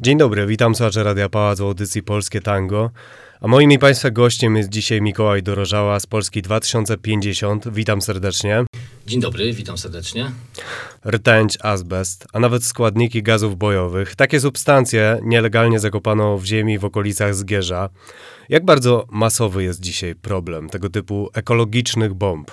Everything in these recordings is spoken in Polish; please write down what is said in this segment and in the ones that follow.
Dzień dobry, witam słuchacze Radia Pałac w audycji Polskie Tango. A moim i Państwa gościem jest dzisiaj Mikołaj Dorożała z Polski 2050. Witam serdecznie. Dzień dobry, witam serdecznie. Rtęć, azbest, a nawet składniki gazów bojowych. Takie substancje nielegalnie zakopano w ziemi w okolicach Zgierza. Jak bardzo masowy jest dzisiaj problem tego typu ekologicznych bomb?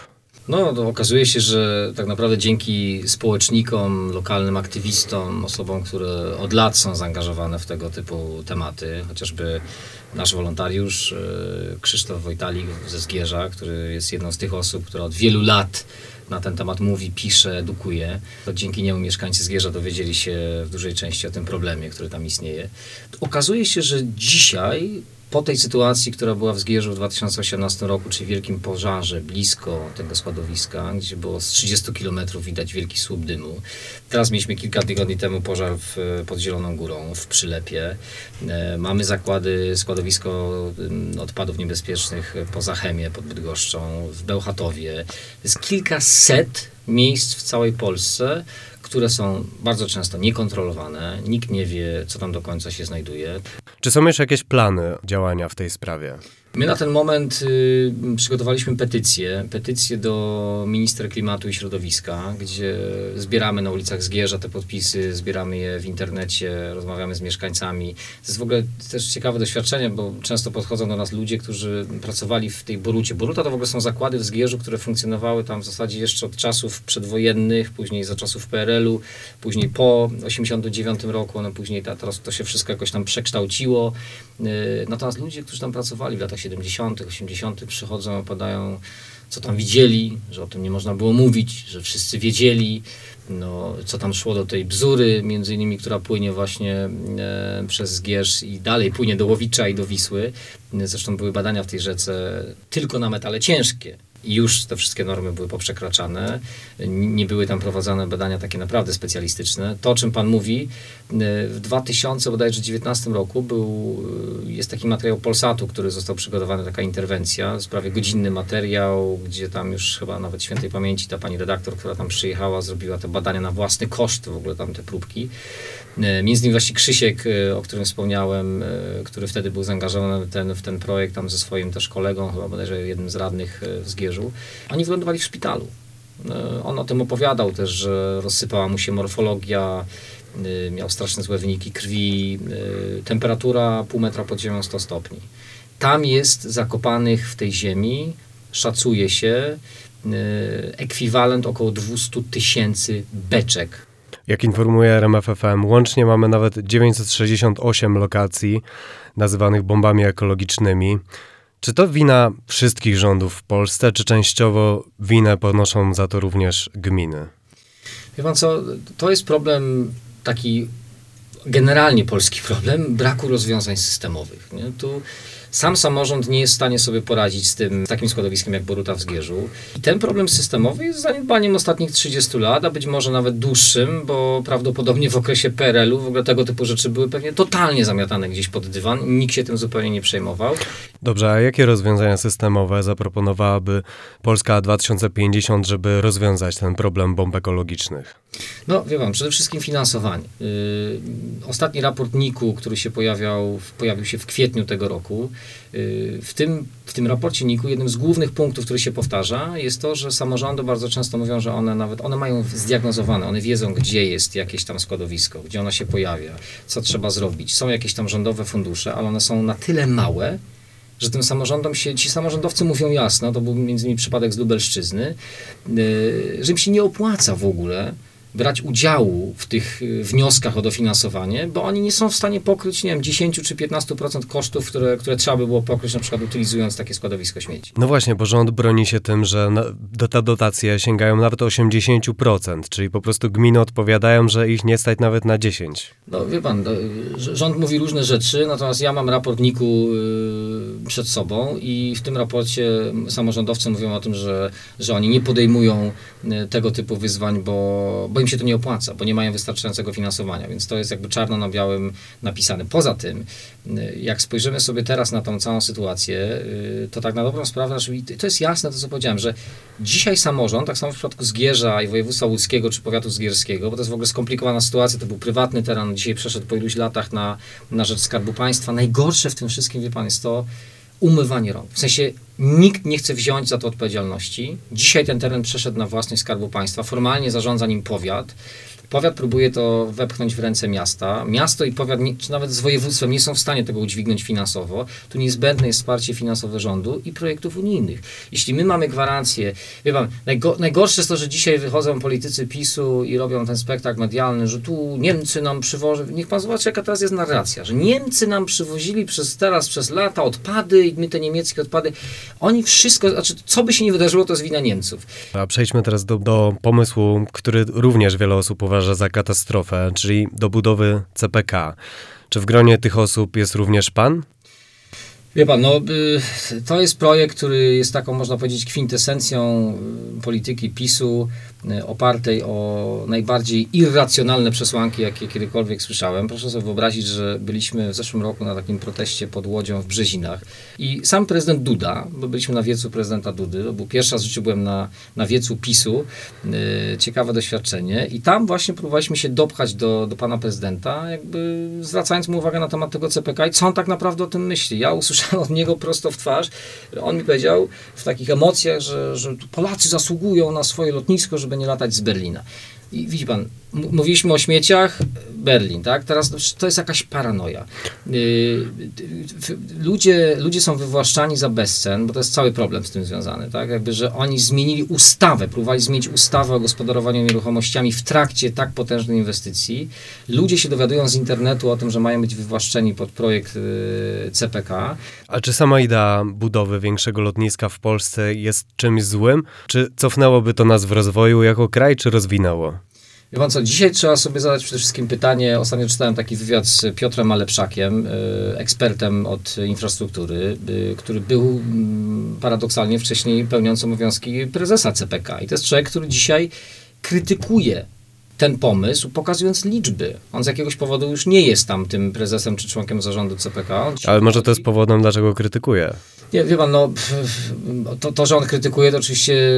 No, to okazuje się, że tak naprawdę dzięki społecznikom, lokalnym aktywistom, osobom, które od lat są zaangażowane w tego typu tematy, chociażby nasz wolontariusz e, Krzysztof Wojtalik ze Zgierza, który jest jedną z tych osób, która od wielu lat na ten temat mówi, pisze, edukuje. To dzięki niemu mieszkańcy Zgierza dowiedzieli się w dużej części o tym problemie, który tam istnieje. Okazuje się, że dzisiaj po tej sytuacji, która była w Zgierzu w 2018 roku, czyli wielkim pożarze blisko tego składowiska, gdzie było z 30 kilometrów widać wielki słup dymu. Teraz mieliśmy kilka tygodni temu pożar w, pod Zieloną Górą, w Przylepie. E, mamy zakłady, składowisko odpadów niebezpiecznych poza Chemię pod Bydgoszczą, w Bełchatowie. Jest kilkaset miejsc w całej Polsce, które są bardzo często niekontrolowane. Nikt nie wie, co tam do końca się znajduje. Czy są jeszcze jakieś plany działania w tej sprawie? My na ten moment y, przygotowaliśmy petycję, petycję do ministra klimatu i środowiska, gdzie zbieramy na ulicach Zgierza te podpisy, zbieramy je w internecie, rozmawiamy z mieszkańcami. To jest w ogóle też ciekawe doświadczenie, bo często podchodzą do nas ludzie, którzy pracowali w tej Borucie. Boruta to w ogóle są zakłady w Zgierzu, które funkcjonowały tam w zasadzie jeszcze od czasów przedwojennych, później za czasów PRL-u, później po 89 roku, no później ta, teraz to się wszystko jakoś tam przekształciło. Y, natomiast ludzie, którzy tam pracowali w latach 70., 80., przychodzą, opadają, co tam widzieli, że o tym nie można było mówić, że wszyscy wiedzieli, no, co tam szło do tej bzury, między innymi, która płynie właśnie e, przez Zgierz i dalej płynie do Łowicza i do Wisły. Zresztą były badania w tej rzece tylko na metale ciężkie już te wszystkie normy były poprzekraczane. Nie były tam prowadzone badania takie naprawdę specjalistyczne. To, o czym Pan mówi, e, w 2019 roku był, e, jest taki materiał Polsatu, który został przygotowany, taka interwencja, prawie godzinny materiał, gdzie tam już chyba nawet świętej pamięci ta pani redaktor, która tam przyjechała, zrobiła te badania na własny koszt, w ogóle tam te próbki. E, między innymi właśnie Krzysiek, o którym wspomniałem, który wtedy był zaangażowany w ten, w ten projekt, tam ze swoim też kolegą, chyba bodajże jednym z radnych w Oni wylądowali w szpitalu. On o tym opowiadał też, że rozsypała mu się morfologia, miał straszne złe wyniki krwi, temperatura pół metra pod ziemią 100 stopni. Tam jest zakopanych w tej ziemi, szacuje się, ekwiwalent około 200 tysięcy beczek jak informuje RMFFM, łącznie mamy nawet 968 lokacji nazywanych bombami ekologicznymi. Czy to wina wszystkich rządów w Polsce, czy częściowo winę ponoszą za to również gminy? Wie pan co, to jest problem taki generalnie polski problem braku rozwiązań systemowych. Nie? Tu sam samorząd nie jest w stanie sobie poradzić z tym z takim składowiskiem jak Boruta w Zgierzu. I ten problem systemowy jest zaniedbaniem ostatnich 30 lat, a być może nawet dłuższym, bo prawdopodobnie w okresie PRL-u w ogóle tego typu rzeczy były pewnie totalnie zamiatane gdzieś pod dywan. Nikt się tym zupełnie nie przejmował. Dobrze, a jakie rozwiązania systemowe zaproponowałaby Polska 2050, żeby rozwiązać ten problem bomb ekologicznych? No, wie pan, przede wszystkim finansowanie. Yy, ostatni raport NIK-u, który się pojawiał, pojawił się w kwietniu tego roku, w tym, w tym raporcie NIK-u jednym z głównych punktów, który się powtarza, jest to, że samorządy bardzo często mówią, że one nawet, one mają zdiagnozowane, one wiedzą, gdzie jest jakieś tam składowisko, gdzie ono się pojawia, co trzeba zrobić. Są jakieś tam rządowe fundusze, ale one są na tyle małe, że tym samorządom się, ci samorządowcy mówią jasno, to był między innymi przypadek z Lubelszczyzny, yy, że im się nie opłaca w ogóle brać udziału w tych y, wnioskach o dofinansowanie, bo oni nie są w stanie pokryć, nie wiem, 10 czy 15% kosztów, które, które trzeba by było pokryć, na przykład utylizując takie składowisko śmieci. No właśnie, bo rząd broni się tym, że do te dotacje sięgają nawet 80%, czyli po prostu gminy odpowiadają, że ich nie stać nawet na 10%. No wie pan, rząd mówi różne rzeczy, natomiast ja mam raport NIK-u y, przed sobą i w tym raporcie samorządowcy mówią o tym, że, że oni nie podejmują y, tego typu wyzwań, bo, bo im się to nie opłaca, bo nie mają wystarczającego finansowania, więc to jest jakby czarno na białym napisane. Poza tym, y, jak spojrzymy sobie teraz na tą całą sytuację, y, to tak na dobrą sprawę, to jest jasne to, co powiedziałem, że dzisiaj samorząd, tak samo w przypadku Zgierza i województwa łódzkiego czy powiatu zgierskiego, bo to jest w ogóle skomplikowana sytuacja, to był prywatny teren, dzisiaj przeszedł po iluś latach na, na rzecz Skarbu Państwa. Najgorsze w tym wszystkim, wie pan, jest to umywanie rąk. W sensie nikt nie chce wziąć za to odpowiedzialności. Dzisiaj ten teren przeszedł na własność Skarbu Państwa, formalnie zarządza nim powiat. Powiat próbuje to wepchnąć w ręce miasta. Miasto i powiat, czy nawet z województwem, nie są w stanie tego udźwignąć finansowo. Tu niezbędne jest wsparcie finansowe rządu i projektów unijnych. Jeśli my mamy gwarancję, wie pan, najgo, najgorsze jest to, że dzisiaj wychodzą politycy PiSu i robią ten spektakl medialny, że tu Niemcy nam przywożą. Niech pan zobaczy, jaka teraz jest narracja, że Niemcy nam przywozili przez teraz, przez lata odpady i my te niemieckie odpady. Oni wszystko, znaczy, co by się nie wydarzyło, to jest wina Niemców. A przejdźmy teraz do, do pomysłu, który również wiele osób uważa za katastrofę, czyli do budowy CPK. Czy w gronie tych osób jest również pan? Wie pan, no, y, to jest projekt, który jest taką, można powiedzieć, kwintesencją y, polityki PiSu, opartej o najbardziej irracjonalne przesłanki, jakie kiedykolwiek słyszałem. Proszę sobie wyobrazić, że byliśmy w zeszłym roku na takim proteście pod Łodzią w Brzezinach i sam prezydent Duda, bo byliśmy na wiecu prezydenta Dudy, to był pierwszy raz w życiu byłem na, na wiecu PiSu, ciekawe doświadczenie i tam właśnie próbowaliśmy się dopchać do, do pana prezydenta, jakby zwracając mu uwagę na temat tego CPK i co on tak naprawdę o tym myśli. Ja usłyszałem od niego prosto w twarz. On mi powiedział w takich emocjach, że, że Polacy zasługują na swoje lotnisko, żeby nie latać z Berlina. I widzi pan, mówiliśmy o śmieciach, Berlin, tak? Teraz to jest jakaś paranoja. Yy, ludzie, ludzie są wywłaszczani za bezcen, bo to jest cały problem z tym związany, tak? Jakby, że oni zmienili ustawę, próbowali zmienić ustawę o gospodarowaniu nieruchomościami w trakcie tak potężnej inwestycji. Ludzie się dowiadują z internetu o tym, że mają być wywłaszczeni pod projekt yy, CPK. A czy sama idea budowy większego lotniska w Polsce jest czymś złym? Czy cofnęłoby to nas w rozwoju jako kraj, czy rozwinęło? Wie pan co, dzisiaj trzeba sobie zadać przede wszystkim pytanie, ostatnio czytałem taki wywiad z Piotrem Malepszakiem, y, ekspertem od infrastruktury, który był mm, paradoksalnie wcześniej pełniącym obowiązki prezesa CPK. I to jest człowiek, który dzisiaj krytykuje ten pomysł, pokazując liczby. On z jakiegoś powodu już nie jest tam tym prezesem czy członkiem zarządu CPK. Ale może to jest powodem, dlaczego krytykuje? Nie, wie pan, no, to, to, że on krytykuje, to oczywiście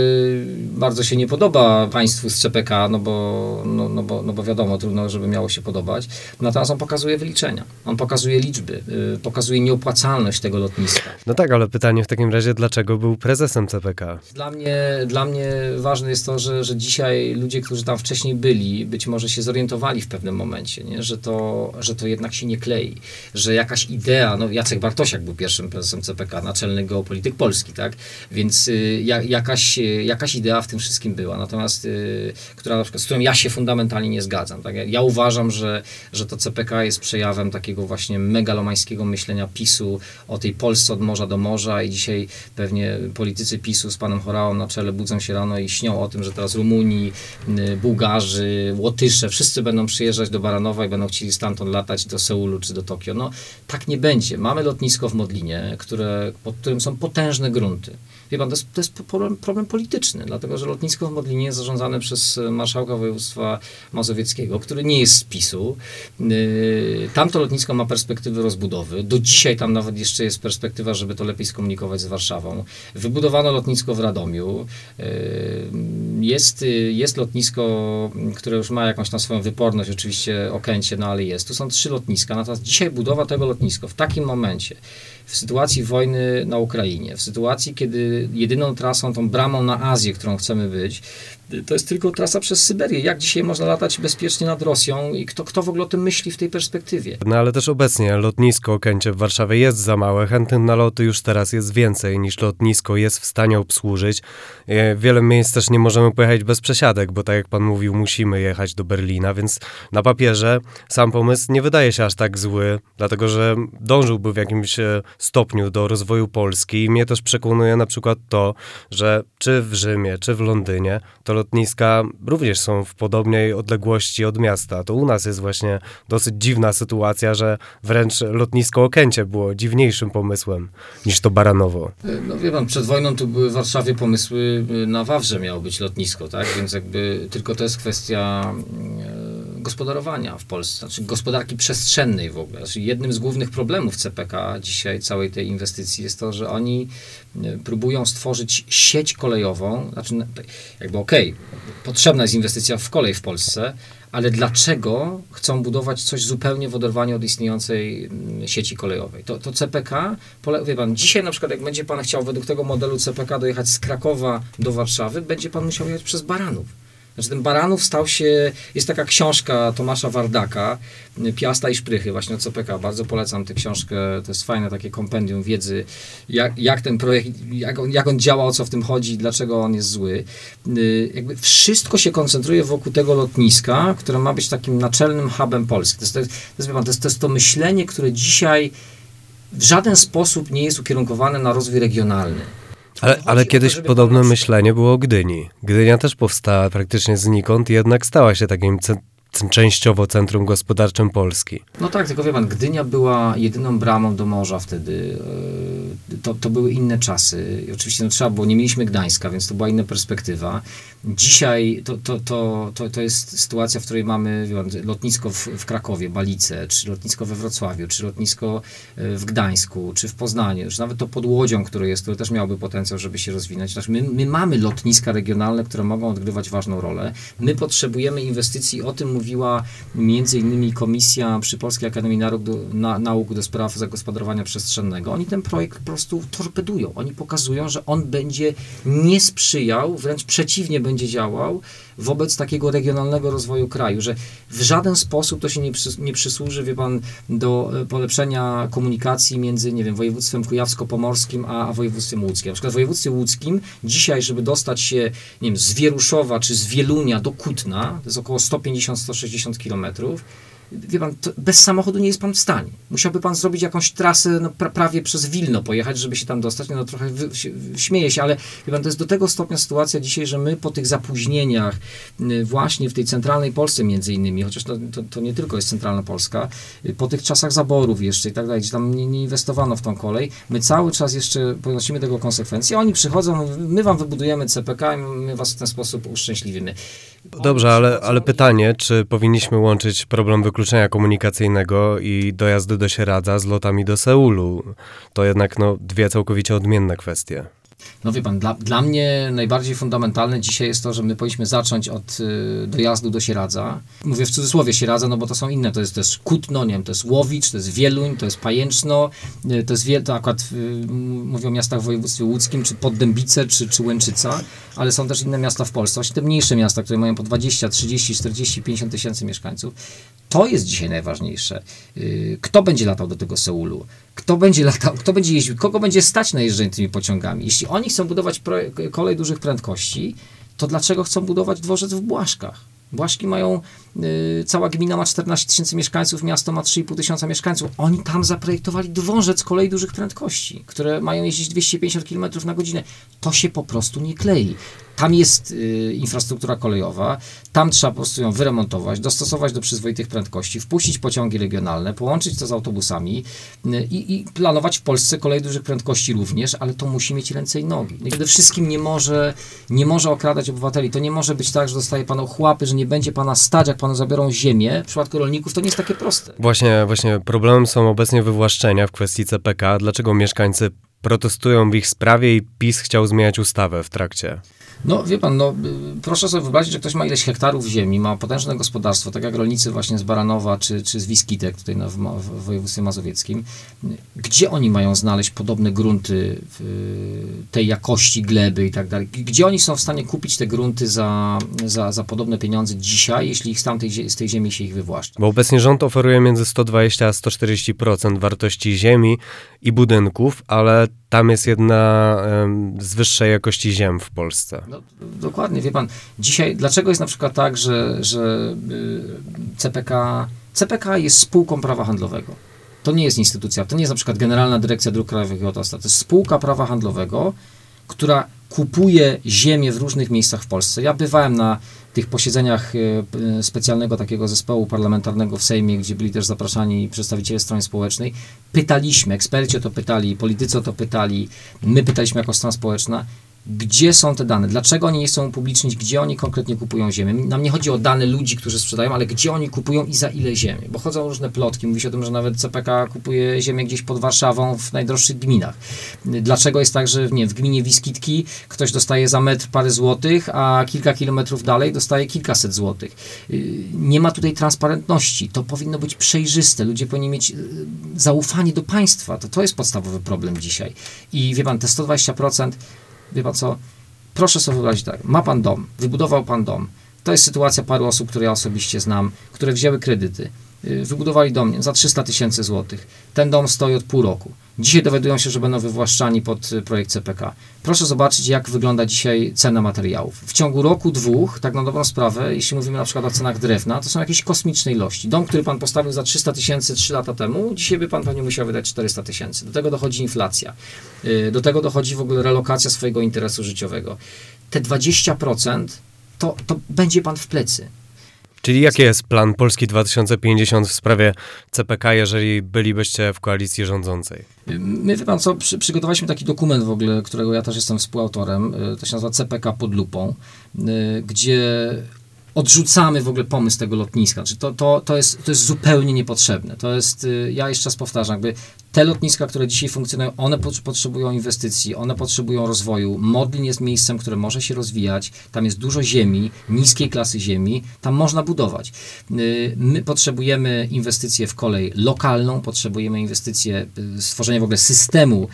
bardzo się nie podoba państwu z CPK, no bo, no, no, bo, no bo wiadomo, trudno, żeby miało się podobać. Natomiast on pokazuje wyliczenia, on pokazuje liczby, yy, pokazuje nieopłacalność tego lotniska. No tak, ale pytanie w takim razie, dlaczego był prezesem CPK? Dla mnie, dla mnie ważne jest to, że, że dzisiaj ludzie, którzy tam wcześniej byli, być może się zorientowali w pewnym momencie, nie? Że, to, że to jednak się nie klei, że jakaś idea, no Jacek Bartosiak był pierwszym prezesem CPK, naczelny geopolityk Polski, tak? Więc y, jakaś, jakaś idea w tym wszystkim była, natomiast y, która, na przykład, z którą ja się fundamentalnie nie zgadzam. Tak? Ja, uważam, że, że to CPK jest przejawem takiego właśnie megalomańskiego myślenia PiSu o tej Polsce od morza do morza i dzisiaj pewnie politycy PiSu z panem Horałą na czele budzą się rano i śnią o tym, że teraz Rumuni, y, Bułgarzy, Łotysze, wszyscy będą przyjeżdżać do Baranowa i będą chcieli stamtąd latać do Seulu czy do Tokio. No tak nie będzie. Mamy lotnisko w Modlinie, które, pod którym są potężne grunty. Wie pan, to jest, to jest problem, problem, polityczny, dlatego że lotnisko w Modlinie jest zarządzane przez marszałka województwa mazowieckiego, który nie jest z PiSu. Yy, tamto lotnisko ma perspektywy rozbudowy. Do dzisiaj tam nawet jeszcze jest perspektywa, żeby to lepiej skomunikować z Warszawą. Wybudowano lotnisko w Radomiu. Yy, jest, jest lotnisko, które już ma jakąś tam swoją wyporność, oczywiście Okęcie, no ale jest. Tu są trzy lotniska, natomiast dzisiaj budowa tego lotniska w takim momencie, w sytuacji wojny na Ukrainie, w sytuacji, kiedy jedyną trasą, tą bramą na Azję, którą chcemy być, to jest tylko trasa przez Syberię. Jak dzisiaj można latać bezpiecznie nad Rosją i kto, kto w ogóle o tym myśli w tej perspektywie? No ale też obecnie lotnisko Okęcie w Warszawie jest za małe. Chętnych na loty już teraz jest więcej niż lotnisko jest w stanie obsłużyć. E, wiele miejsc też nie możemy pojechać bez przesiadek, bo tak jak pan mówił, musimy jechać do Berlina, więc na papierze sam pomysł nie wydaje się aż tak zły, dlatego że dążyłby w jakimś e, stopniu do rozwoju Polski i mnie też przekonuje na przykład to, że czy w Rzymie, czy w Londynie, to lotniska również są w podobnej odległości od miasta. To u nas jest właśnie dosyć dziwna sytuacja, że wręcz lotnisko Okęcie było dziwniejszym pomysłem niż to Baranowo. No wie pan, przed wojną tu były w Warszawie pomysły, na Wawrze miało być lotnisko, tak? Więc jakby tylko to jest kwestia e, gospodarowania w Polsce, znaczy gospodarki przestrzennej w ogóle. Znaczy jednym z głównych problemów CPK dzisiaj całej tej inwestycji jest to, że oni e, próbują stworzyć sieć kolejową, znaczy na- jakby okej, potrzebna jest inwestycja w kolej w Polsce, ale dlaczego chcą budować coś zupełnie w oderwaniu od istniejącej mm, sieci kolejowej? To, to CPK, pole, wie pan, dzisiaj na przykład jak będzie pan chciał według tego modelu CPK dojechać z Krakowa do Warszawy, będzie pan musiał jechać przez Baranów. Znaczy ten Baranów stał się, jest taka książka Tomasza Wardaka, Piasta i Szprychy, właśnie o CPK. Bardzo polecam tę książkę, to jest fajne takie kompendium wiedzy, jak, jak ten projekt, jak on, jak on działa, o co w tym chodzi, dlaczego on jest zły. Y, Jakby wszystko się koncentruje wokół tego lotniska, które ma być takim naczelnym hubem Polski. To jest to, jest, to, jest, to jest to myślenie, które dzisiaj w żaden sposób nie jest ukierunkowane na rozwój regionalny. Ale, ale to, kiedyś żeby podobne myślenie było o Gdyni. Gdynia też powstała praktycznie znikąd i jednak stała się takim częściowo centrum gospodarczym Polski. No tak, tylko wie pan, Gdynia była jedyną bramą do morza wtedy. To, to były inne czasy. I oczywiście no, trzeba było, nie mieliśmy Gdańska, więc to była inna perspektywa. Dzisiaj to, to, to, to, to jest sytuacja, w której mamy wie pan, lotnisko w, w Krakowie, Balice, czy lotnisko we Wrocławiu, czy lotnisko e, w Gdańsku, czy w Poznaniu, czy nawet to pod Łodzią, które jest, które też miałoby potencjał, żeby się rozwinąć. Znaczy my, my mamy lotniska regionalne, które mogą odgrywać ważną rolę. My potrzebujemy inwestycji, o tym mówiła między innymi komisja przy Polskiej Akademii Nauk do, na, Nauk do spraw zagospodarowania przestrzennego. Oni ten projekt po prostu torpedują. Oni pokazują, że on będzie nie sprzyjał, wręcz przeciwnie będzie działał wobec takiego regionalnego rozwoju kraju, że w żaden sposób to się nie, przys- nie przysłuży, wie pan, do e, polepszenia komunikacji między, nie wiem, województwem kujawsko-pomorskim a, a województwem łódzkim. Na przykład w województwie łódzkim dzisiaj, żeby dostać się, nie wiem, z Wieruszowa czy z Wielunia do Kutna, to jest około 150-160 kilometrów, wie pan, bez samochodu nie jest pan w stanie. Musiałby pan zrobić jakąś trasę no, pra, prawie przez Wilno pojechać, żeby się tam dostać. No trochę wy, śmieję się, ale wie pan, to jest do tego stopnia sytuacja dzisiaj, że my po tych zapóźnieniach y, właśnie w tej centralnej Polsce między innymi, chociaż to, to, to nie tylko jest centralna Polska, y, po tych czasach zaborów jeszcze i tak dalej, gdzie tam nie, nie inwestowano w tą kolej, my cały czas jeszcze ponosimy tego konsekwencje. Oni przychodzą, my wam wybudujemy CPK i my was w ten sposób uszczęśliwimy. Dobrze, ale, ale pytanie, czy powinniśmy łączyć problem wykluczenia komunikacyjnego i dojazdu do Sieradza z lotami do Seulu? To jednak no, dwie całkowicie odmienne kwestie. No wie pan, dla, dla mnie najbardziej fundamentalne dzisiaj jest to, że my powinniśmy zacząć od y, dojazdu do Sieradza. Mówię w cudzysłowie Sieradza, no bo to są inne, to jest, to jest Kutno, nie wiem, to jest Łowicz, to jest Wieluń, to jest Pajęczno, y, to jest Wiel, to akurat y, mówię o miastach w województwie łódzkim, czy Poddębice, czy, czy Łęczyca, ale są też inne miasta w Polsce, właśnie te mniejsze miasta, które mają po 20, 30, 40, 50 tysięcy mieszkańców. To jest dzisiaj najważniejsze. Y, Kto będzie latał do tego Seulu? Kto będzie latał, kto będzie jeździł, kogo będzie stać na jeżdżenie tymi pociągami? Jeśli oni chcą budować kolej dużych prędkości, to dlaczego chcą budować dworzec w Błaszkach? Błaszki mają, y, cała gmina ma 14 tysięcy mieszkańców, miasto ma 3,5 tysiąca mieszkańców. Oni tam zaprojektowali dworzec kolei dużych prędkości, które mają jeździć 250 km na godzinę. To się po prostu nie klei. Tam jest y, infrastruktura kolejowa, tam trzeba po prostu ją wyremontować, dostosować do przyzwoitych prędkości, wpuścić pociągi regionalne, połączyć to z autobusami y, i, planować w Polsce kolej dużych prędkości również, ale to musi mieć ręce i nogi. I przede wszystkim nie może, nie może okradać obywateli. To nie może być tak, że dostaje pan ochłapy, że nie będzie pana stać, jak panu zabiorą ziemię. W przypadku rolników to nie jest takie proste. Właśnie, właśnie problemem są obecnie wywłaszczenia w kwestii CPK. Dlaczego mieszkańcy protestują w ich sprawie i PiS chciał zmieniać ustawę w trakcie? No wie pan, no proszę sobie wyobrazić, że ktoś ma ileś hektarów ziemi, ma potężne gospodarstwo, tak jak rolnicy właśnie z Baranowa czy, czy z Wiskitek tutaj na, w, w województwie mazowieckim. Gdzie oni mają znaleźć podobne grunty y, tej jakości gleby i tak dalej? Gdzie oni są w stanie kupić te grunty za, za, za podobne pieniądze dzisiaj, jeśli ich z, tamtej, z tej ziemi się ich wywłaszcza? Bo obecnie rząd oferuje między 120 a 140% wartości ziemi i budynków, ale tam jest jedna z wyższej jakości ziem w Polsce. No, dokładnie, wie pan, dzisiaj, dlaczego jest na przykład tak, że, że y, CPK, CPK jest spółką prawa handlowego. To nie jest instytucja, to nie jest na przykład Generalna Dyrekcja Dróg Krajowych i Autostrad, to jest spółka prawa handlowego, która kupuje ziemię w różnych miejscach w Polsce. Ja bywałem na tych posiedzeniach e, specjalnego takiego zespołu parlamentarnego w Sejmie, gdzie byli też zapraszani przedstawiciele strony społecznej. Pytaliśmy, eksperci o to pytali, politycy o to pytali, my pytaliśmy jako strona społeczna, gdzie są te dane, dlaczego oni nie chcą upublicznić, gdzie oni konkretnie kupują ziemię. Nam nie chodzi o dane ludzi, którzy sprzedają, ale gdzie oni kupują i za ile ziemi. Bo chodzą różne plotki, mówi się o tym, że nawet CPK kupuje ziemię gdzieś pod Warszawą w najdroższych gminach. Dlaczego jest tak, że nie, w gminie Wiskitki ktoś dostaje za metr parę złotych, a kilka kilometrów dalej dostaje kilkaset złotych. Y, nie ma tutaj transparentności. To powinno być przejrzyste. Ludzie powinni mieć y, zaufanie do państwa. To, to jest podstawowy problem dzisiaj. I wie pan, te 120% wie pan co, proszę sobie wyobrazić tak, ma pan dom, wybudował pan dom, to jest sytuacja paru osób, które ja osobiście znam, które wzięły kredyty, wybudowali dom za 300 tysięcy złotych. Ten dom stoi od pół roku. Dzisiaj dowiadują się, że będą wywłaszczani pod y, projekt CPK. Proszę zobaczyć, jak wygląda dzisiaj cena materiałów. W ciągu roku, dwóch, tak na dobrą sprawę, jeśli mówimy na przykład o cenach drewna, to są jakieś kosmiczne ilości. Dom, który pan postawił za 300 tysięcy 3 lata temu, dzisiaj by pan pewnie musiał wydać 400 tysięcy. Do tego dochodzi inflacja. Y, do tego dochodzi w ogóle relokacja swojego interesu życiowego. Te 20% to, to będzie pan w plecy. Czyli jaki jest plan Polski 2050 w sprawie CPK, jeżeli bylibyście w koalicji rządzącej? My, wie pan co, przy, przygotowaliśmy taki dokument w ogóle, którego ja też jestem współautorem, y, to się nazywa CPK pod lupą, y, gdzie odrzucamy w ogóle pomysł tego lotniska. Czy to, to, to, jest, to jest zupełnie niepotrzebne. To jest, y, ja jeszcze raz powtarzam, jakby te lotniska, które dzisiaj funkcjonują, one potrzebują inwestycji, one potrzebują rozwoju. Modlin jest miejscem, które może się rozwijać, tam jest dużo ziemi, niskiej klasy ziemi, tam można budować. Y, my potrzebujemy inwestycje w kolej lokalną, potrzebujemy inwestycje, y, stworzenie w ogóle systemu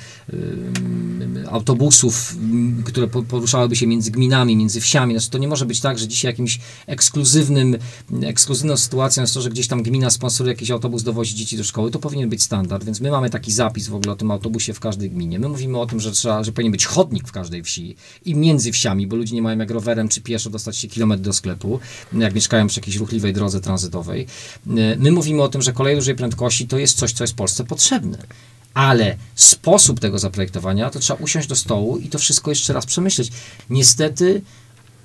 autobusów, które poruszałyby się między gminami, między wsiami. Znaczy, to nie może być tak, że dzisiaj jakimś ekskluzywnym, ekskluzywną sytuacją jest to, że gdzieś tam gmina sponsoruje jakiś autobus, dowozi dzieci do szkoły. To powinien być standard, więc my mamy taki zapis w ogóle o tym autobusie w każdej gminie. My mówimy o tym, że trzeba, że powinien być chodnik w każdej wsi i między wsiami, bo ludzie nie mają jak rowerem czy pieszo dostać się kilometr do sklepu, jak mieszkają przy jakiejś ruchliwej drodze tranzytowej. My mówimy o tym, że kolej dużej prędkości to jest coś, co jest Polsce potrzebne ale sposób tego zaprojektowania to trzeba usiąść do stołu i to wszystko jeszcze raz przemyśleć. Niestety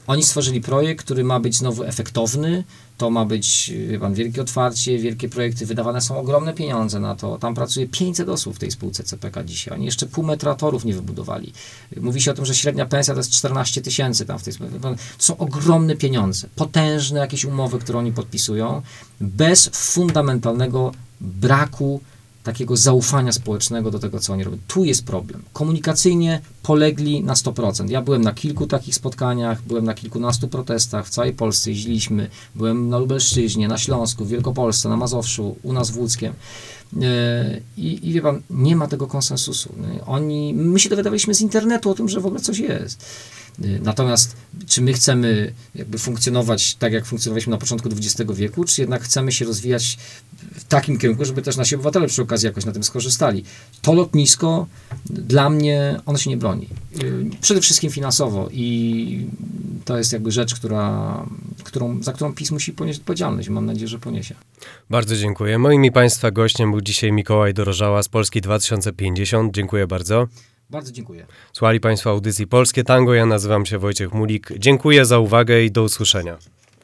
oni stworzyli projekt, który ma być znowu efektowny, to ma być, wie pan, wielkie otwarcie, wielkie projekty, wydawane są ogromne pieniądze na to. Tam pracuje 500 osób w tej spółce CPK dzisiaj. Oni jeszcze pół metra torów nie wybudowali. Mówi się o tym, że średnia pensja to jest 14 tysięcy tam w tej spółce. To są ogromne pieniądze, potężne jakieś umowy, które oni podpisują, bez fundamentalnego braku takiego zaufania społecznego do tego, co oni robią. Tu jest problem. Komunikacyjnie polegli na 100%. Ja byłem na kilku takich spotkaniach, byłem na kilkunastu protestach w całej Polsce, jeździliśmy, byłem na Lubelszczyźnie, na Śląsku, w Wielkopolsce, na Mazowszu, u nas w Łódzkiem. E, I, I wie pan, nie ma tego konsensusu. Oni, my się dowiadywaliśmy z internetu o tym, że w ogóle coś jest. Y, natomiast czy my chcemy jakby funkcjonować tak, jak funkcjonowaliśmy na początku XX wieku, czy jednak chcemy się rozwijać w takim kierunku, żeby też nasi obywatele przy okazji jakoś na tym skorzystali. To lotnisko dla mnie, ono się nie broni. Y, przede wszystkim finansowo i to jest jakby rzecz, która, którą, za którą PiS musi ponieść odpowiedzialność. Mam nadzieję, że poniesie. Bardzo dziękuję. Moim i Państwa gościem był dzisiaj Mikołaj Dorożała z Polski 2050. Dziękuję bardzo. Bardzo dziękuję. Słuchali Państwo audycji Polskie Tango. Ja nazywam się Wojciech Mulik. Dziękuję za uwagę i do usłyszenia.